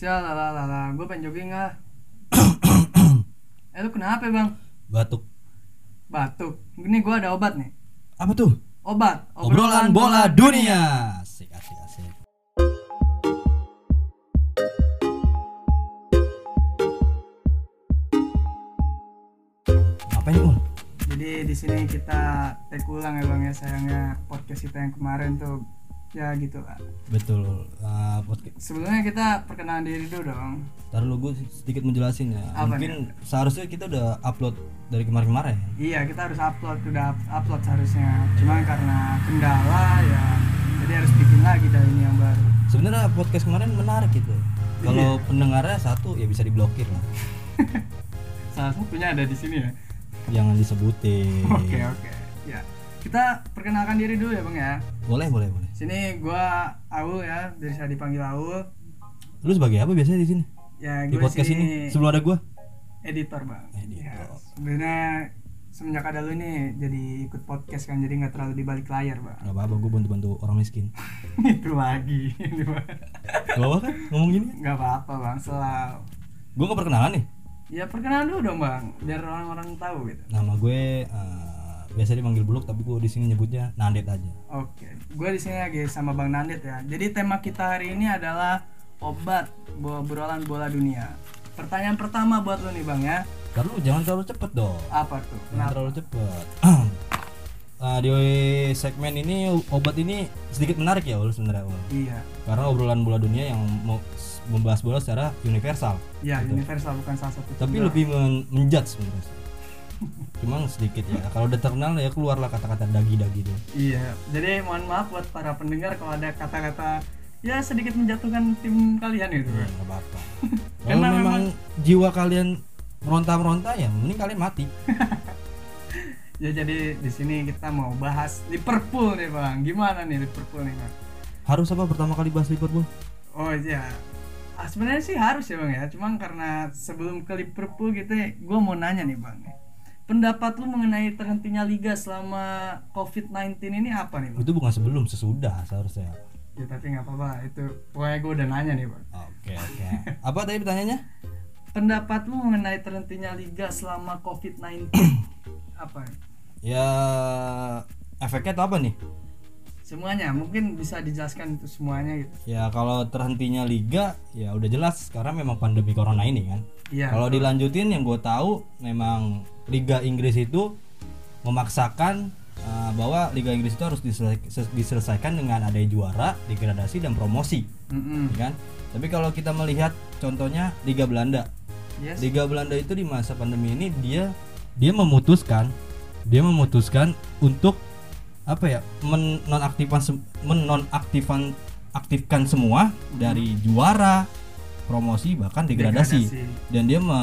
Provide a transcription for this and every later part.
Sialah lah lah lah, gue pengen jogging ah. eh lu kenapa bang? Batuk. Batuk. Ini gue ada obat nih. Apa tuh? Obat. Obrolan bola dunia. Asik asik asik. Apa ini? Jadi di sini kita take ulang ya bang ya sayangnya podcast kita yang kemarin tuh ya gitu lah. Betul. Uh, podcast. Sebelumnya kita perkenalan diri dulu dong. Ntar lu gue sedikit menjelasin ya. Apa Mungkin seharusnya kita udah upload dari kemarin-kemarin. Iya kita harus upload udah up- upload seharusnya. Cuma karena kendala ya jadi harus bikin lagi dari ini yang baru. Sebenarnya podcast kemarin menarik gitu. Kalau pendengarnya satu ya bisa diblokir lah. Salah satunya ada di sini ya. Jangan disebutin. Oke oke. Ya kita perkenalkan diri dulu ya bang ya. Boleh boleh boleh. Sini gua Aul ya, saya dipanggil Aul. Lu sebagai apa biasanya di sini? Ya Di podcast sini ini sebelum ada gua? editor bang. Editor. Ya, sebenarnya semenjak ada lu nih jadi ikut podcast kan jadi nggak terlalu di balik layar bang. Gak apa-apa, gue bantu-bantu orang miskin Itu lagi. ini, Bang. Gak apa kan ngomong gini Nggak apa-apa bang, selalu. Gue gak perkenalan nih Ya perkenalan dulu dong bang, biar orang-orang tahu gitu. Nama gue uh, biasa dipanggil Buluk tapi gue di sini nyebutnya Nandet aja Oke, gue di sini lagi sama Bang Nandet ya. Jadi tema kita hari ini adalah obat obrolan bola dunia. Pertanyaan pertama buat lo nih Bang ya, Ntar lu jangan terlalu cepet dong apa tuh? Jangan Kenapa? terlalu cepet Uh, di segmen ini obat ini sedikit menarik ya Ul sebenarnya Ul Iya, Karena obrolan bola dunia yang mau membahas bola secara universal ya Gitu. universal bukan salah satu. Tapi sumber. lebih men menjudge sebenarnya Cuma sedikit ya Kalau udah terkenal ya keluarlah kata-kata dagi-dagi deh Iya, jadi mohon maaf buat para pendengar kalau ada kata-kata ya sedikit menjatuhkan tim kalian itu. Ya, nggak apa-apa. Kalau Karena memang, memang- jiwa kalian meronta-meronta ya mending kalian mati. Ya jadi di sini kita mau bahas Liverpool nih Bang. Gimana nih Liverpool nih Bang? Harus apa pertama kali bahas Liverpool? Oh iya. Ah, sebenarnya sih harus ya bang ya. Cuma karena sebelum ke Liverpool gitu, ya, gue mau nanya nih bang. Pendapat lu mengenai terhentinya liga selama COVID-19 ini apa nih bang? Itu bukan sebelum, sesudah seharusnya. Ya tapi nggak apa-apa. Itu pokoknya gue udah nanya nih bang. Oke, oke. apa tadi pertanyaannya? Pendapat lu mengenai terhentinya liga selama COVID-19 apa? nih? Ya efeknya itu apa nih? Semuanya mungkin bisa dijelaskan itu semuanya gitu. Ya kalau terhentinya liga ya udah jelas karena memang pandemi corona ini kan. Iya. Kalau dilanjutin yang gue tahu memang Liga Inggris itu memaksakan uh, bahwa Liga Inggris itu harus diselesaikan dengan adanya juara, degradasi dan promosi, Mm-mm. ya kan? Tapi kalau kita melihat contohnya Liga Belanda, Yes. Liga Belanda itu di masa pandemi ini dia dia memutuskan dia memutuskan untuk apa ya menonaktifkan menonaktifkan aktifkan semua dari juara promosi bahkan degradasi, Degradasi. dan dia me-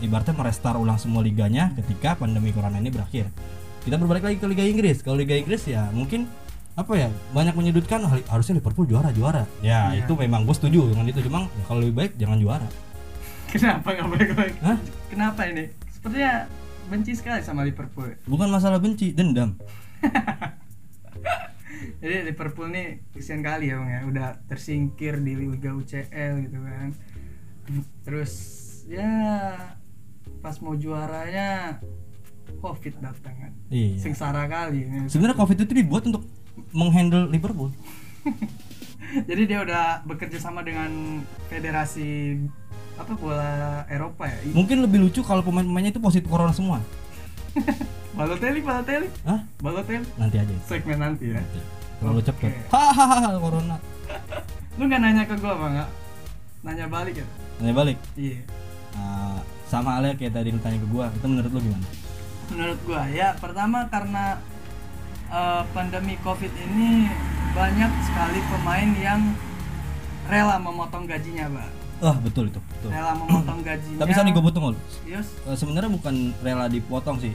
ibaratnya merestar ulang semua liganya ketika pandemi corona ini berakhir kita berbalik lagi ke Liga Inggris kalau Liga Inggris ya mungkin apa ya banyak menyudutkan "Hal- harusnya Liverpool juara juara ya Iya. itu memang gue setuju dengan itu cuma ya kalau lebih baik jangan juara Kenapa nggak baik-baik? Hah? Kenapa ini? Sepertinya benci sekali sama Liverpool. bukan masalah benci dendam Jadi Liverpool nih kesian kali ya bang ya, udah tersingkir di Liga UCL gitu kan. Terus ya pas mau juaranya COVID datang kan. iya Sengsara kali. ini. sebenarnya covid itu dibuat untuk menghandle Liverpool Jadi dia udah bekerja sama dengan federasi apa bola Eropa ya. Mungkin lebih lucu kalau pemain-pemainnya itu positif corona semua Balotelli, Balotelli, Hah? Balotelli. nanti aja Segmen nanti ya. nanti terlalu Oke. cepet hahaha corona Lu nggak nanya ke gua bang nggak? Nanya balik ya? nanti balik Iya. Nah, sama halnya kayak tadi lu tanya ke gua itu menurut lu gimana menurut gua ya pertama karena eh, pandemi covid ini banyak sekali pemain yang rela memotong gajinya bang ah betul itu betul. Rela memotong gajinya. Tapi sorry gue potong Yes, Eh, sebenarnya bukan rela dipotong sih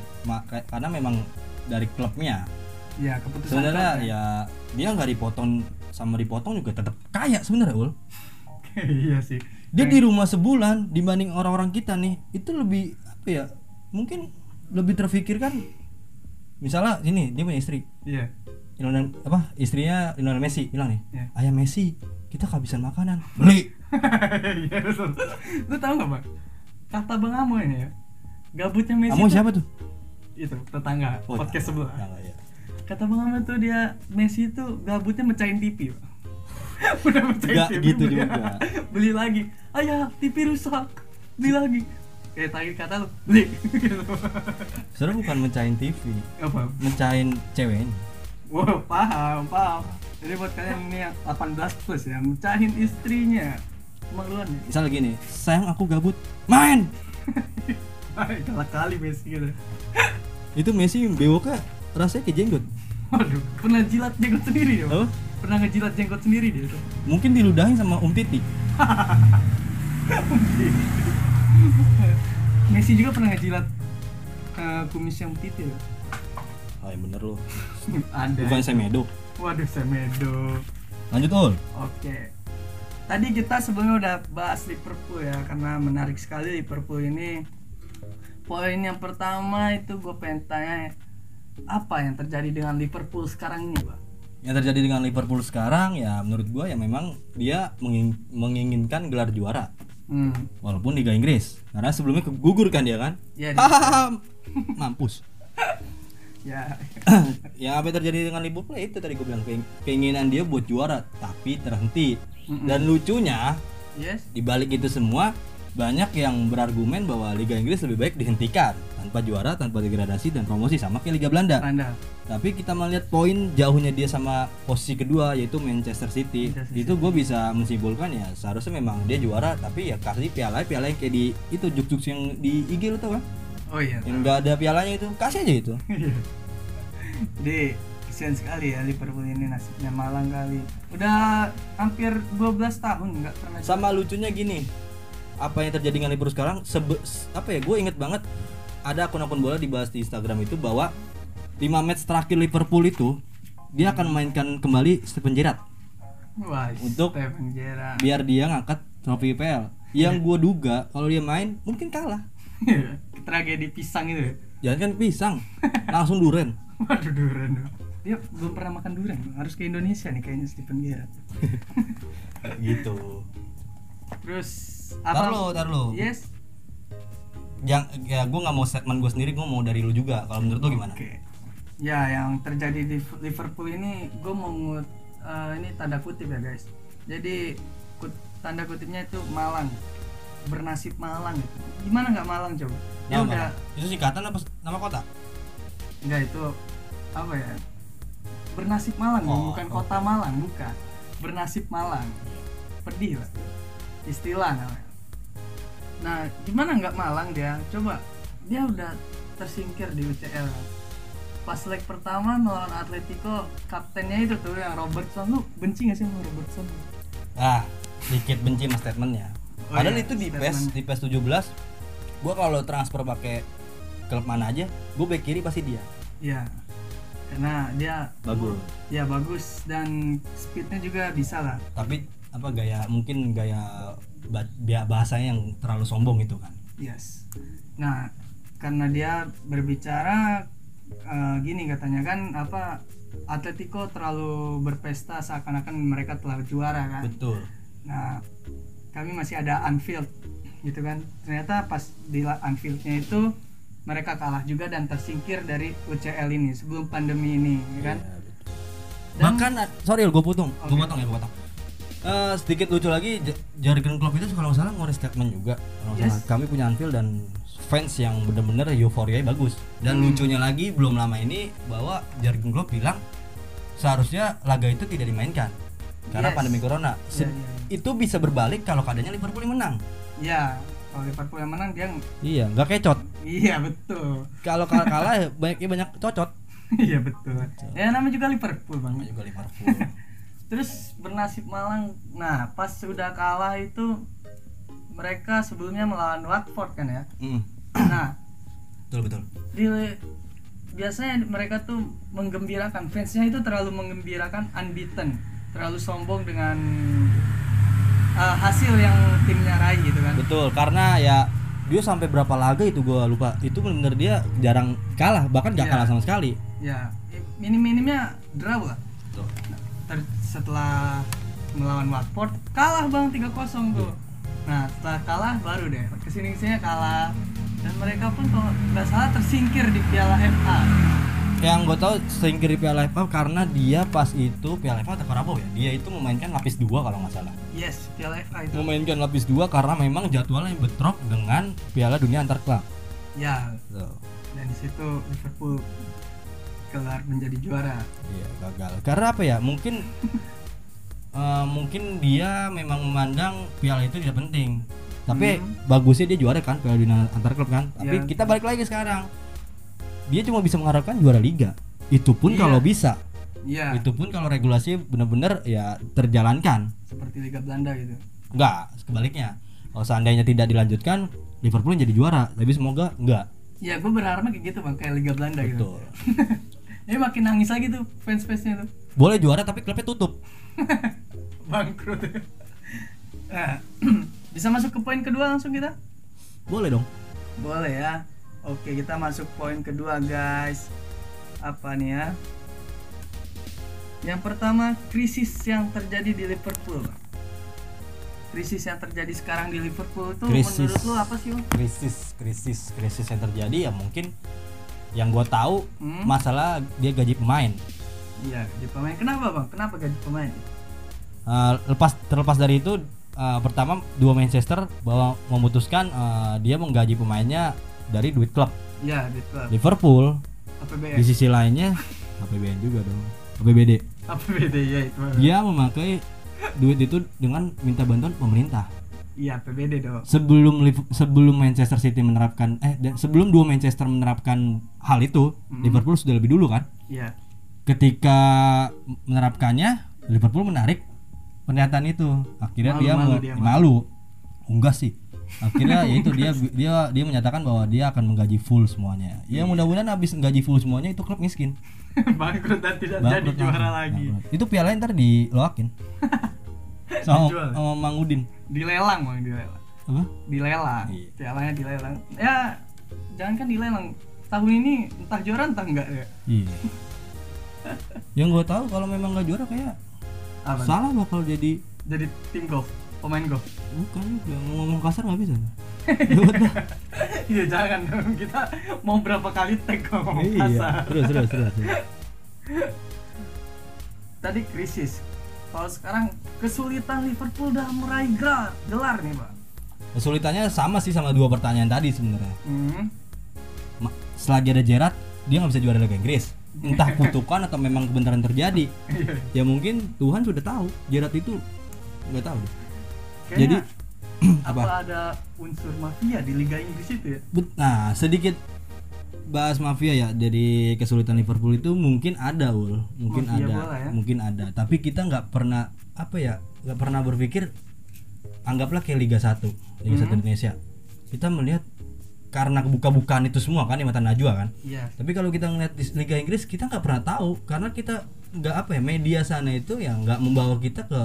karena memang dari klubnya. Ya keputusan sebenarnya klub ya. dia nggak dipotong sama dipotong juga tetap kaya sebenarnya ul. Iya sih. Dia di rumah sebulan dibanding orang-orang kita nih itu lebih apa ya mungkin lebih terfikirkan. Misalnya ini dia punya istri. Iya. Lionel apa istrinya Lionel Messi bilang nih. Iya. ayah Messi kita kehabisan makanan beli Iya, betul. Lu tahu nggak bang? Kata bang Amo ini ya. Gabutnya Messi. Tuh- siapa tuh? Itu tetangga Oh, podcast sebelah. Ya. Kata bang Amo tuh dia Messi itu gabutnya mecahin TV. Bang. Udah mecahin Nggak TV. gitu beli, juga. beli lagi. Ayah, TV rusak. Beli lagi. Kayak tadi kata lu, beli. Gitu. Sebenarnya bukan mencahin TV, Apa? mencahin ceweknya. Wow, paham, paham. Jadi buat kalian ini yang 18 plus ya, mecahin istrinya. Ya. Misal gini, sayang aku gabut, main. Galak kali Messi gitu. Itu Messi bewoknya rasanya kayak jenggot. Waduh, pernah jilat jenggot sendiri dia. Bang? Apa? Pernah ngejilat jenggot sendiri dia tuh. Mungkin diludahin sama Om Titi. Messi juga pernah ngejilat eh, kumis yang putih ya. Oh, yang bener loh. Ada. Bukan Semedo. Waduh, Semedo. Lanjut Ul. Oke. Tadi kita sebelumnya udah bahas Liverpool ya karena menarik sekali Liverpool ini. Poin yang pertama itu gue pengen tanya apa yang terjadi dengan Liverpool sekarang ini, Bang? Yang terjadi dengan Liverpool sekarang ya menurut gua ya memang dia menging- menginginkan gelar juara Hmm. walaupun Liga Inggris. Karena sebelumnya kegugur kan dia kan? Ya, di- Hahaha, Mampus. Ya. yang apa yang terjadi dengan Liverpool ya itu tadi gue bilang keing- keinginan dia buat juara tapi terhenti. Mm-mm. Dan lucunya Yes. di balik itu semua banyak yang berargumen bahwa Liga Inggris lebih baik dihentikan tanpa juara, tanpa degradasi dan promosi sama kayak Liga Belanda. Anda. Tapi kita melihat poin jauhnya dia sama posisi kedua yaitu Manchester City. Manchester itu gue bisa menyimpulkan ya seharusnya memang dia juara tapi ya kasih piala piala yang kayak di itu juk-juk yang di IG lo tau kan? Oh iya. Yang nggak ada pialanya itu kasih aja itu. Iya. Jadi kesian sekali ya Liverpool ini nasibnya malang kali. Udah hampir 12 tahun nggak pernah Sama lucunya gini, apa yang terjadi dengan Liverpool sekarang? Sebe, apa ya? Gue inget banget ada akun-akun bola dibahas di Instagram itu bahwa 5 match terakhir Liverpool itu dia akan memainkan kembali Steven Gerrard Wah, Untuk- Steven Gerrard. biar dia ngangkat trofi IPL. Yang gue duga kalau dia main mungkin kalah. Tragedi pisang itu ya. Jangan kan pisang, langsung duren. Waduh durian. Dia belum pernah makan durian. Harus ke Indonesia nih kayaknya Steven Gerrard. gitu. Terus Tar lo, tar lo. Yes. Yang ya gue nggak mau statement gue sendiri, gue mau dari lu juga. Kalau menurut lu gimana? Oke. Ya, yang terjadi di Liverpool ini gue mau ngut eh, ini tanda kutip ya, guys. Jadi kut- tanda kutipnya itu Malang. Bernasib Malang gitu. Gimana nggak Malang coba? Ya Nama udah? Itu singkatan apa nama kota? enggak itu apa ya? Bernasib Malang, Oh, bukan oh. kota Malang, bukan. Bernasib Malang. Pedih lah. Istilah namanya. Nah, gimana nggak Malang dia? Coba dia udah tersingkir di UCL. Pas leg pertama melawan Atletico, kaptennya itu tuh yang Robertson. Lu benci gak sih sama Robertson? Ah, sedikit benci sama statementnya. Oh Padahal iya, itu di statement. PES di PES 17 gua kalau transfer pakai klub mana aja, gue back kiri pasti dia. Iya. Karena dia Bagus. Ya bagus dan speednya juga bisa lah. Tapi apa gaya mungkin gaya bahasanya yang terlalu sombong itu kan. Yes. Nah, karena dia berbicara eh, gini katanya kan apa Atletico terlalu berpesta seakan-akan mereka telah juara kan. Betul. Nah, kami masih ada Anfield gitu kan. Ternyata pas di Anfieldnya itu mereka kalah juga dan tersingkir dari UCL ini sebelum pandemi ini, ya kan? Iya. Dan- Bahkan sorry gue potong, gue Oke. potong ya gue potong. Eh, sedikit lucu lagi, Jurgen Klopp itu kalau salah ngeluarin statement juga. Kalau Yes. salah, kami punya Anfield dan fans yang bener-bener euforia bagus. Dan Hmm. lucunya lagi belum lama ini bahwa Jurgen Klopp bilang seharusnya laga itu tidak dimainkan karena Yes. pandemi corona. Se- Iya, iya, Itu bisa berbalik kalau keadaannya Liverpool yang menang. Ya, kalau Liverpool yang menang dia Iya, nggak kecot. iya betul. Kalau kalah, kalah ya banyak banyak cocot. Iya betul. Ya namanya juga Liverpool bang. Sama juga Liverpool. Terus bernasib malang. Nah pas sudah kalah itu mereka sebelumnya melawan Watford kan ya. Mm, Nah betul betul. di biasanya mereka tuh menggembirakan fansnya itu terlalu menggembirakan unbeaten, terlalu sombong dengan uh, hasil yang timnya raih gitu kan. Betul, karena ya dia sampai berapa laga itu gua lupa. Itu benar dia jarang kalah, bahkan gak Iya. kalah sama sekali. Ya minim-minimnya draw lah. Betul. Ter- setelah melawan Watford kalah bang 3-0 tuh Iya. nah setelah kalah baru deh ke sini ke sini kalah dan mereka pun kalau nggak salah tersingkir di Piala FA yang gue tahu singkir di Piala FA karena dia pas itu Piala FA atau Carabao ya dia itu memainkan lapis dua kalau nggak salah yes Piala FA itu memainkan lapis dua karena memang jadwalnya bentrok dengan Piala Dunia antar klub ya Tuh. dan di situ Liverpool kelar menjadi juara Iya gagal. Karena apa ya? Mungkin eh, mungkin dia memang memandang piala itu tidak penting. Tapi Hmm. bagusnya dia juara kan piala dunia antar klub kan. Tapi Iya. kita balik lagi sekarang. Dia cuma bisa mengharapkan juara liga. Itu pun Iya. kalau bisa. Iya Itu pun kalau regulasi benar-benar ya terjalankan. seperti Liga Belanda gitu Enggak, sebaliknya. Kalau seandainya tidak dilanjutkan, Liverpool jadi juara. Tapi semoga enggak. ya gue berharapnya kayak gitu bang kayak Liga Belanda gitu ini makin nangis lagi tuh fans fansnya tuh Boleh juara tapi klubnya tutup. bangkrut nah, bisa masuk ke poin kedua langsung kita Boleh dong. boleh ya oke kita masuk poin kedua guys apa nih ya yang pertama krisis yang terjadi di Liverpool. Krisis yang terjadi sekarang di Liverpool itu Krisis. menurut lu apa sih Bang? krisis krisis krisis yang terjadi ya mungkin yang gue tahu Hmm? masalah dia gaji pemain. Iya gaji pemain. Kenapa bang? Kenapa gaji pemain? Eh, lepas terlepas dari itu eh, pertama dua Manchester bahwa memutuskan eh, dia menggaji pemainnya dari duit klub. Iya di klub. Liverpool. APBN di sisi lainnya APBN juga dong. APBD APBD ya itu dia memakai duit itu dengan minta bantuan pemerintah. Iya APBD dong. Sebelum sebelum Manchester City menerapkan eh dan sebelum dua Manchester menerapkan hal itu Hmm. Liverpool sudah lebih dulu kan? Iya. Ketika menerapkannya Liverpool menarik pernyataan itu. Akhirnya Malu, dia malu dia, malu. Enggak sih akhirnya ya itu dia dia dia menyatakan bahwa dia akan menggaji full semuanya. Ya mudah-mudahan habis menggaji full semuanya itu klub miskin. Bangkrut dan tidak jadi Bangkrut juara langsung. lagi. Bangkrut. itu piala ntar diloakin. Sama, Dijual. sama Mang Udin. Dilelang bang dilelang. Apa? Dilelang. Iya. pialanya dilelang. Ya jangan kan dilelang. Tahun ini entah juara entah enggak ya. Iya. Yang gue tahu kalau memang nggak juara kayak apa? Salah bakal jadi jadi tim golf pemain golf? Bukan juga ngomong kasar nggak bisa. Iya jangan. Dong kita mau berapa kali tag ngomong iya kasar? terus terus terus, terus. tadi krisis. Kalau sekarang kesulitan Liverpool dalam meraih gelar gelar nih pak kesulitannya sama sih sama dua pertanyaan tadi sebenarnya. Ma- selagi ada Gerrard dia nggak bisa juara Liga Inggris. Entah kutukan atau memang kebenaran terjadi. Iya. ya mungkin Tuhan sudah tahu Gerrard itu nggak tahu deh. Kayaknya Jadi, apa? apa? ada unsur mafia di Liga Inggris itu ya nah sedikit bahas mafia ya dari kesulitan Liverpool itu mungkin ada ul mungkin Mafia ada bola ya? mungkin ada tapi kita nggak pernah apa ya nggak pernah berpikir anggaplah kayak Liga 1 Liga 1 Hmm. Indonesia kita melihat karena kebuka-bukaan itu semua kan di mata Najwa kan iya tapi kalau kita ngeliat di Liga Inggris kita nggak pernah tahu karena kita nggak apa ya media sana itu yang nggak membawa kita ke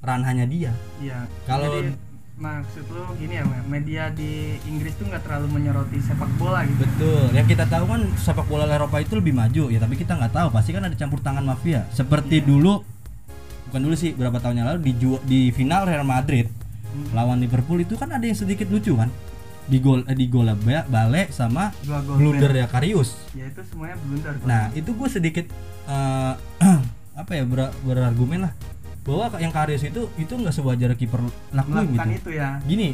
ranahnya dia. Iya Kalau- maksud lu gini ya media di Inggris tuh nggak terlalu menyoroti sepak bola gitu. Betul. Yang kita tahu kan sepak bola Eropa itu lebih maju ya tapi kita nggak tahu. Pasti kan ada campur tangan mafia. Seperti dulu bukan dulu sih berapa tahun yang lalu di di final Real Madrid Hmm. lawan Liverpool itu kan ada yang sedikit lucu kan? Di gol eh, di gol Ba- Bale sama blunder ya Karius. Ya itu semuanya blunder. Nah itu gue sedikit eh, apa ya ber- berargumen lah bahwa yang Karius itu itu nggak sewajar kiper lakuin melakukan gitu. itu ya Gini,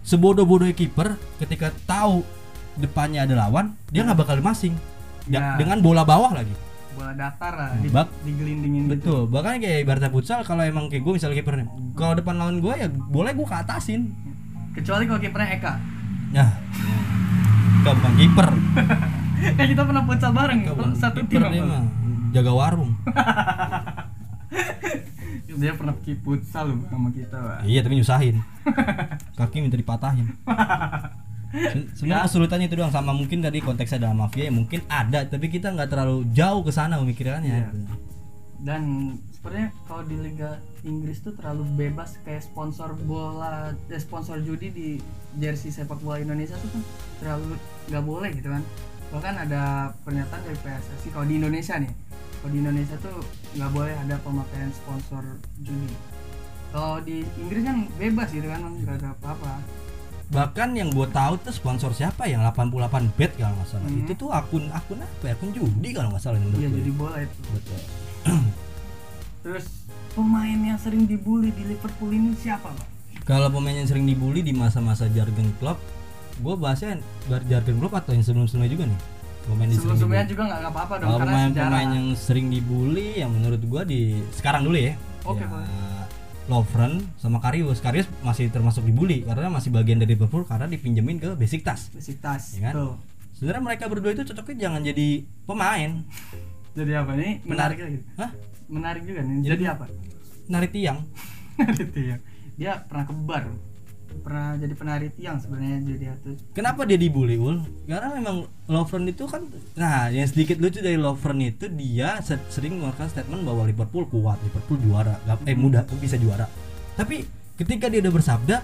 sebodoh-bodohnya kiper ketika tahu depannya ada lawan dia nggak bakal masing Da- Ya. dengan bola bawah lagi. bola datar lah Hmm, di, bak- digelindingin gitu Betul, bahkan kayak ibaratnya futsal kalau emang kayak gue misalnya kipernya, kalau depan lawan gue ya boleh gue ke atasin. kecuali kalau kipernya Eka Ya, Enggak bukan kiper, eh kita pernah futsal bareng bukan satu tim jaga warung. dia pernah ki futsal loh sama kita Pak. Iya tapi nyusahin Kaki minta dipatahin Se- Sebenarnya kesulitannya itu doang sama mungkin tadi konteksnya dalam mafia ya mungkin ada tapi kita nggak terlalu jauh ke sana pemikirannya. Iya. dan sebenarnya kalau di Liga Inggris tuh terlalu bebas kayak sponsor bola eh, sponsor judi di jersey sepak bola Indonesia tuh kan terlalu nggak boleh gitu kan bahkan ada pernyataan dari PSSI kalau di Indonesia nih kalau di Indonesia tuh nggak boleh ada pemakaian sponsor judi kalau di Inggris kan bebas gitu kan nggak ada apa-apa. Bahkan yang gue tahu tuh sponsor siapa? Yang 88 bet kalau nggak salah. Hmm. itu tuh akun akun apa ya? Akun judi kalau nggak salah iya jadi bola itu. Betul. Terus pemain yang sering dibully di Liverpool ini siapa pak? Kalau pemain yang sering dibully di masa-masa jargon klub gue bahasnya bar- jargon klub atau yang sebelum-sebelumnya juga nih pemain yang sering dibully. juga nggak apa-apa dong kalau karena pemain sejarah. pemain yang sering dibully yang menurut gue di sekarang dulu ya. Oke, ya, boleh. Lovren sama Karius. Karius masih termasuk dibully karena masih bagian dari Liverpool karena dipinjemin ke Besiktas. Besiktas Iya kan? tuh sebenarnya mereka berdua itu cocoknya jangan jadi pemain. Jadi apa? Nih menarik. lagi. Hah? menarik juga nih. Jadi apa? Narik tiang. Penari tiang. Dia pernah kebar pernah jadi penari tiang sebenarnya jadi tuh Kenapa dia dibully ul? Karena memang Lovren itu kan, nah yang sedikit lucu dari Lovren itu dia se- sering mengeluarkan statement bahwa Liverpool kuat, Liverpool juara, Gak- eh mudah bisa juara. Tapi ketika dia udah bersabda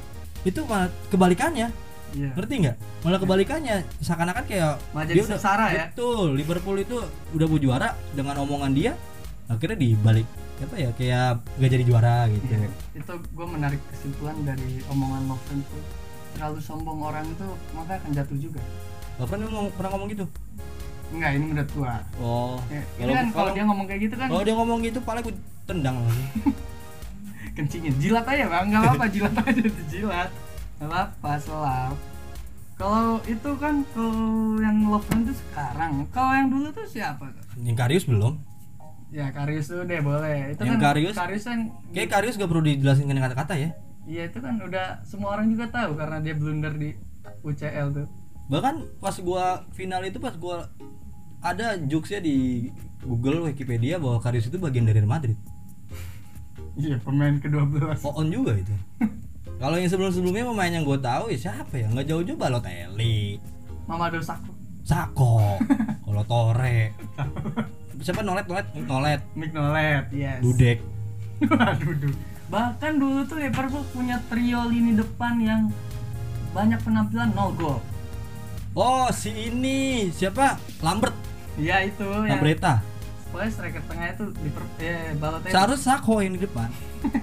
itu malah kebalikannya, iya ngerti nggak? Malah kebalikannya, seakan-akan kayak Malah jadi sengsara ya? Betul, Liverpool itu udah mau juara dengan omongan dia, akhirnya dibalik apa ya kayak gak jadi juara gitu. Iya. itu gue menarik kesimpulan dari omongan Lovren tuh terlalu sombong orang itu maka akan jatuh juga Lovren ngomong, pernah ngomong gitu? enggak ini menurut gua Oh, ya, ini kalau- kan kalau dia ngomong kayak gitu kan Kalau dia ngomong gitu, paling gue tendang langsung. kencingin jilat aja bang nggak apa-apa jilat aja jilat nggak apa-apa selap kalau itu kan kalau yang Lovren tuh sekarang kalau yang dulu tuh siapa Yang Karius belum. Ya Karius tuh deh boleh itu Yang kan Karius? Karius kan Kayak Karius gak perlu dijelasin dengan kata-kata ya. iya itu kan udah semua orang juga tahu karena dia blunder di UCL tuh Bahkan pas gua final itu pas gua ada jokesnya di Google Wikipedia bahwa Karius itu bagian dari Real Madrid. iya pemain ke-12 On juga itu. Kalau yang sebelum-sebelumnya pemain yang gue tahu ya siapa ya? Nggak jauh-jauh Balotelli, Mamadou Sakho Sako, kalau Tore, siapa Nolet Nolet Nolet, Mick Nolet yes Dudek. Waduh, duh. Bahkan dulu tuh Liverpool punya trio lini depan yang banyak penampilan no gol. Oh si ini siapa? Lambert, Iya itu yang Lambreta. pokoknya striker tengahnya tuh Liverpool eh Balotelli. Seharusnya Sako yang di depan.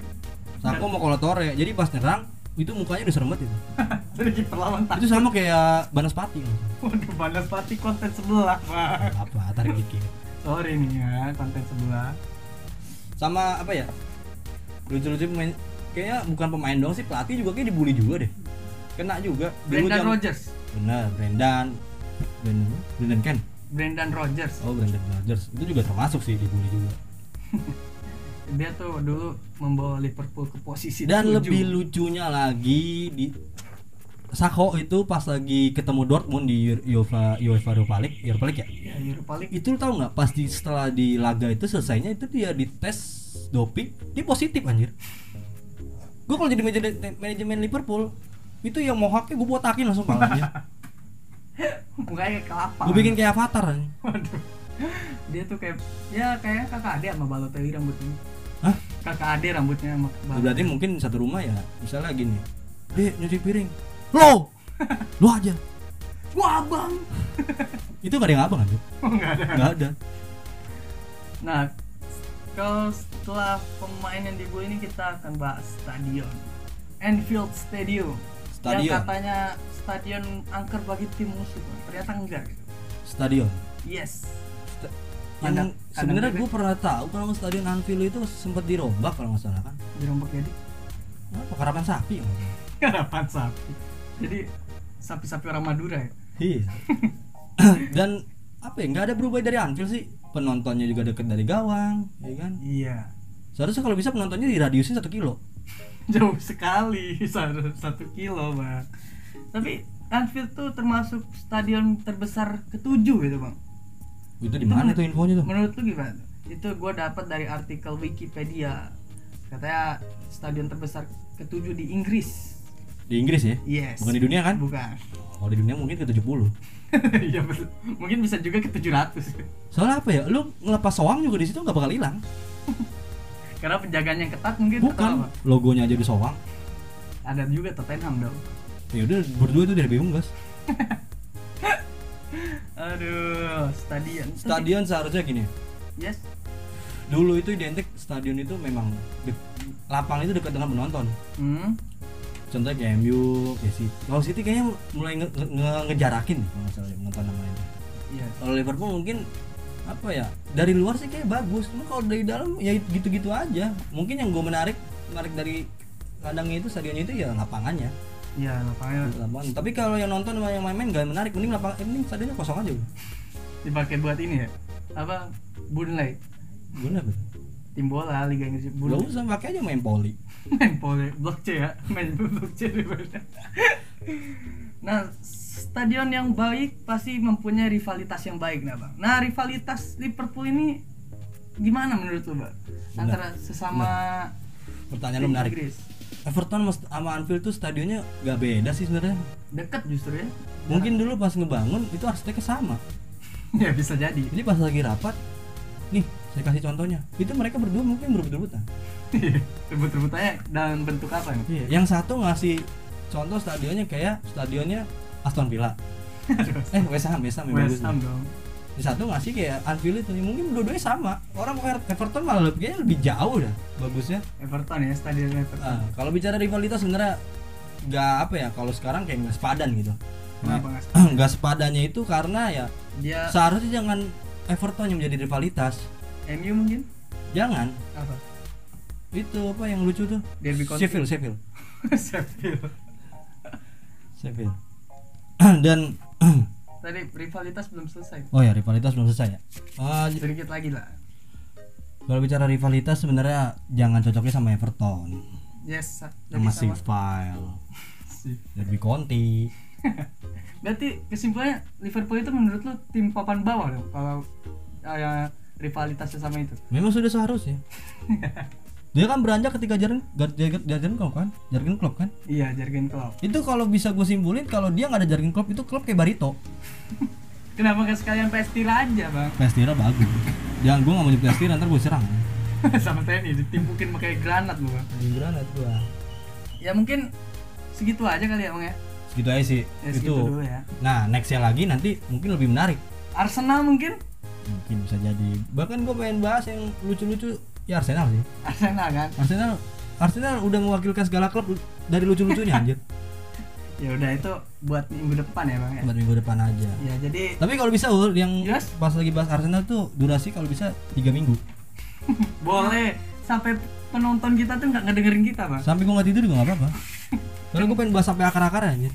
Sako mau kalau Tore, jadi pas nyerang itu mukanya udah serem banget itu. Jadi kiper lawan tak. Itu sama kayak Banaspati. Waduh, Banas Pati konten sebelah, Pak. Apa? Tarik dikit. Sorry nih ya, konten sebelah. Sama apa ya? Lucu-lucu pemain kayaknya bukan pemain doang sih pelatih juga kayak dibully juga deh. Kena juga. Brendan jam- Rodgers. Bener, Brendan. Brendan, Brendan Ken. Brendan Rodgers. Oh, Brendan Rodgers. Itu juga termasuk sih dibully juga. Dia tuh dulu membawa Liverpool ke posisi Dan tujuh. lebih lucunya lagi di Sako itu pas lagi ketemu Dortmund di UEFA UEFA Europa League, Europa League ya. Ya, Europa League. Itu tahu nggak pas di setelah di laga itu selesainya itu dia dites doping, dia positif anjir. Gue kalau jadi manajemen, manajemen Liverpool itu yang mohawknya gue botakin langsung palanya. Mukanya kayak kelapa. gue bikin kayak avatar. Waduh. Dia tuh kayak ya kayak kakak ade sama Balotelli rambutnya. Hah? Kakak ade rambutnya sama Balotelli. Berarti mungkin satu rumah ya, misalnya gini. Dek, nyuci piring. Lo, lo aja. Wah, Bang. Itu gak ada yang abang anjir. Oh, enggak ada. Gak ada. Nah, kalau setelah pemain yang dibully ini kita akan bahas stadion. Anfield Stadium. Stadion. Yang katanya stadion angker bagi tim musuh. Ternyata enggak gitu. Stadion. Yes. Yang sebenarnya gue pernah tahu kalau stadion Anfield itu sempat dirombak kalau nggak salah kan Dirombak jadi apa karapan sapi salah. harapan sapi. Jadi sapi-sapi orang Madura ya. iya dan apa ya nggak ada berubah dari Anfield sih penontonnya juga deket dari gawang ya kan Iya. seharusnya kalau bisa penontonnya di radiusnya satu kilo Jauh sekali satu, satu kilo bang. Tapi Anfield tuh termasuk stadion terbesar ketujuh gitu bang. Itu di mana Itu tuh infonya tuh Menurut lu gimana? Itu gue dapat dari artikel Wikipedia. Katanya stadion terbesar ketujuh di Inggris. di Inggris ya Yes. bukan di dunia kan Bukan. kalau di dunia mungkin ke 70 Iya betul. Mungkin bisa juga ke 700. soalnya apa ya lu ngelepas soang juga di situ nggak bakal hilang Karena penjagaannya yang ketat mungkin bukan apa? logonya aja di soang Ada juga Tottenham dong. ya udah berdua tuh dari unggas Aduh, stadion. Stadion seharusnya gini Yes. dulu itu identik stadion itu memang lapang itu dekat dengan penonton hmm. contohnya kayak MU, kayak City. Kalau City kayaknya mulai nge nge- nge- ngejarakin nih kalau nggak salah ya, penonton namanya. iya Kalau Liverpool mungkin apa ya dari luar sih kayak bagus, cuma kalau dari dalam ya gitu-gitu aja. Mungkin yang gue menarik menarik dari kandangnya itu stadionnya itu ya lapangannya, iya lapangan lapangan. Tapi kalau yang nonton sama yang main-main gak menarik, mending lapangan, eh, mending stadionnya kosong aja. udah. dipakai buat ini ya apa Burnley Guna betul. tim bola Liga Inggris Gak Burnley usah pakai aja main poli. main pole blok C ya main blok C daripada. nah stadion yang baik pasti mempunyai rivalitas yang baik nah bang nah rivalitas Liverpool ini gimana menurut lo bang antara sesama Pertanyaan lu tim menarik. Inggris Everton sama Anfield tuh stadionnya gak beda sih sebenarnya. deket justru ya Mungkin dulu pas ngebangun itu arsiteknya sama. ya bisa jadi Jadi pas lagi rapat, nih saya kasih contohnya. Itu mereka berdua mungkin berebut-rebutan. rebut-rebutannya dalam bentuk apa nih Iya. Yang satu ngasih contoh stadionnya kayak stadionnya Aston Villa. eh West Ham, West Ham. West Ham dong Yang satu ngasih kayak Anfield itu. Mungkin dua-duanya sama. Orang Ever- Everton malah lebih kayaknya lebih jauh dah bagusnya. Everton ya stadion Everton Ah, kalau bicara rivalitas sebenarnya nggak apa ya kalau sekarang kayak nggak sepadan gitu. kenapa nggak Nggak sepadannya itu karena ya dia seharusnya jangan Everton yang menjadi rivalitas. MU mungkin Jangan. apa Itu apa yang lucu tuh? Derby County. Sheffield, Sheffield. Sheffield Sheffield. Dan tadi rivalitas belum selesai oh ya rivalitas belum selesai ya. Ah, j- sedikit lagi lah kalau bicara rivalitas sebenarnya jangan cocoknya sama Everton, yes sa- sama Sip. Derby County. berarti kesimpulannya Liverpool itu menurut lu tim papan bawah dong kalau uh, rivalitasnya sama itu Memang sudah seharusnya. Dia kan beranjak ketika Jurgen Jurgen Jurgen Klopp kan, Jurgen Klopp kan. iya Jurgen Klopp Itu kalau bisa gue simpulin kalau dia nggak ada Jurgen Klopp itu klub kayak Barito. kenapa nggak sekalian PS Tira aja bang Pestira bagus. Jangan gue nggak mau jadi Pestira ntar gue serang. sama TNI ditimpukin pakai granat lu bang Di granat gua. ya mungkin segitu aja kali ya bang ya Segitu aja sih. ya itu. segitu dulu ya Nah, nextnya lagi nanti mungkin lebih menarik. Arsenal mungkin Mungkin bisa jadi. Bahkan gue pengen bahas yang lucu-lucu ya Arsenal sih. Arsenal kan Arsenal Arsenal udah mewakilkan segala klub dari lucu-lucunya anjir. ya udah itu buat minggu depan ya bang ya Buat minggu depan aja. ya jadi Tapi kalau bisa Ul, yang Yes. pas lagi bahas Arsenal tuh durasi kalau bisa tiga minggu. boleh sampai penonton kita tuh nggak ngedengerin kita bang Sampai gua nggak tidur juga nggak apa-apa. Karena gue pengen bahas sampai akar-akar anjir.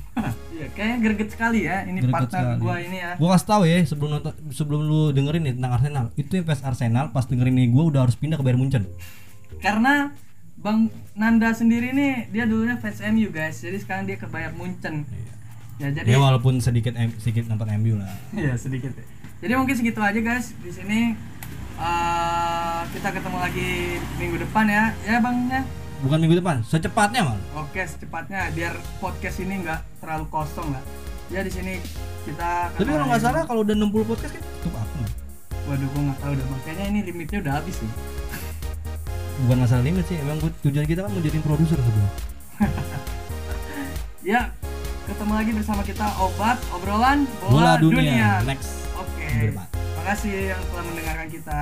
Iya, kayaknya greget sekali ya ini Greget partner sekali. gua ini ya. Gua kasih tahu ya sebelum nonton sebelum lu dengerin nih tentang Arsenal. Itu yang fans Arsenal pas dengerin nih gua udah harus pindah ke Bayern Munchen. Karena Bang Nanda sendiri nih dia dulunya fans MU guys. Jadi sekarang dia ke Bayern Munchen. Ya jadi Ya walaupun sedikit M- sedikit nonton MU lah. ya sedikit ya. Jadi mungkin segitu aja guys di sini eh, kita ketemu lagi minggu depan ya. Ya Bang ya. Bukan minggu depan, secepatnya malah. Oke, secepatnya biar podcast ini nggak terlalu kosong lah. Ya di sini kita Tapi kalau nggak salah kalau udah 60 podcast kan tutup akun. Waduh, gua nggak tahu deh. Makanya ini limitnya udah habis nih. Bukan masalah limit sih, emang gua- tujuan kita kan mau jadiin produser sebelum. Ya, ketemu lagi bersama kita obat obrolan Bola dunia. Next. Oke. Minggu depan. Makasih yang telah mendengarkan kita.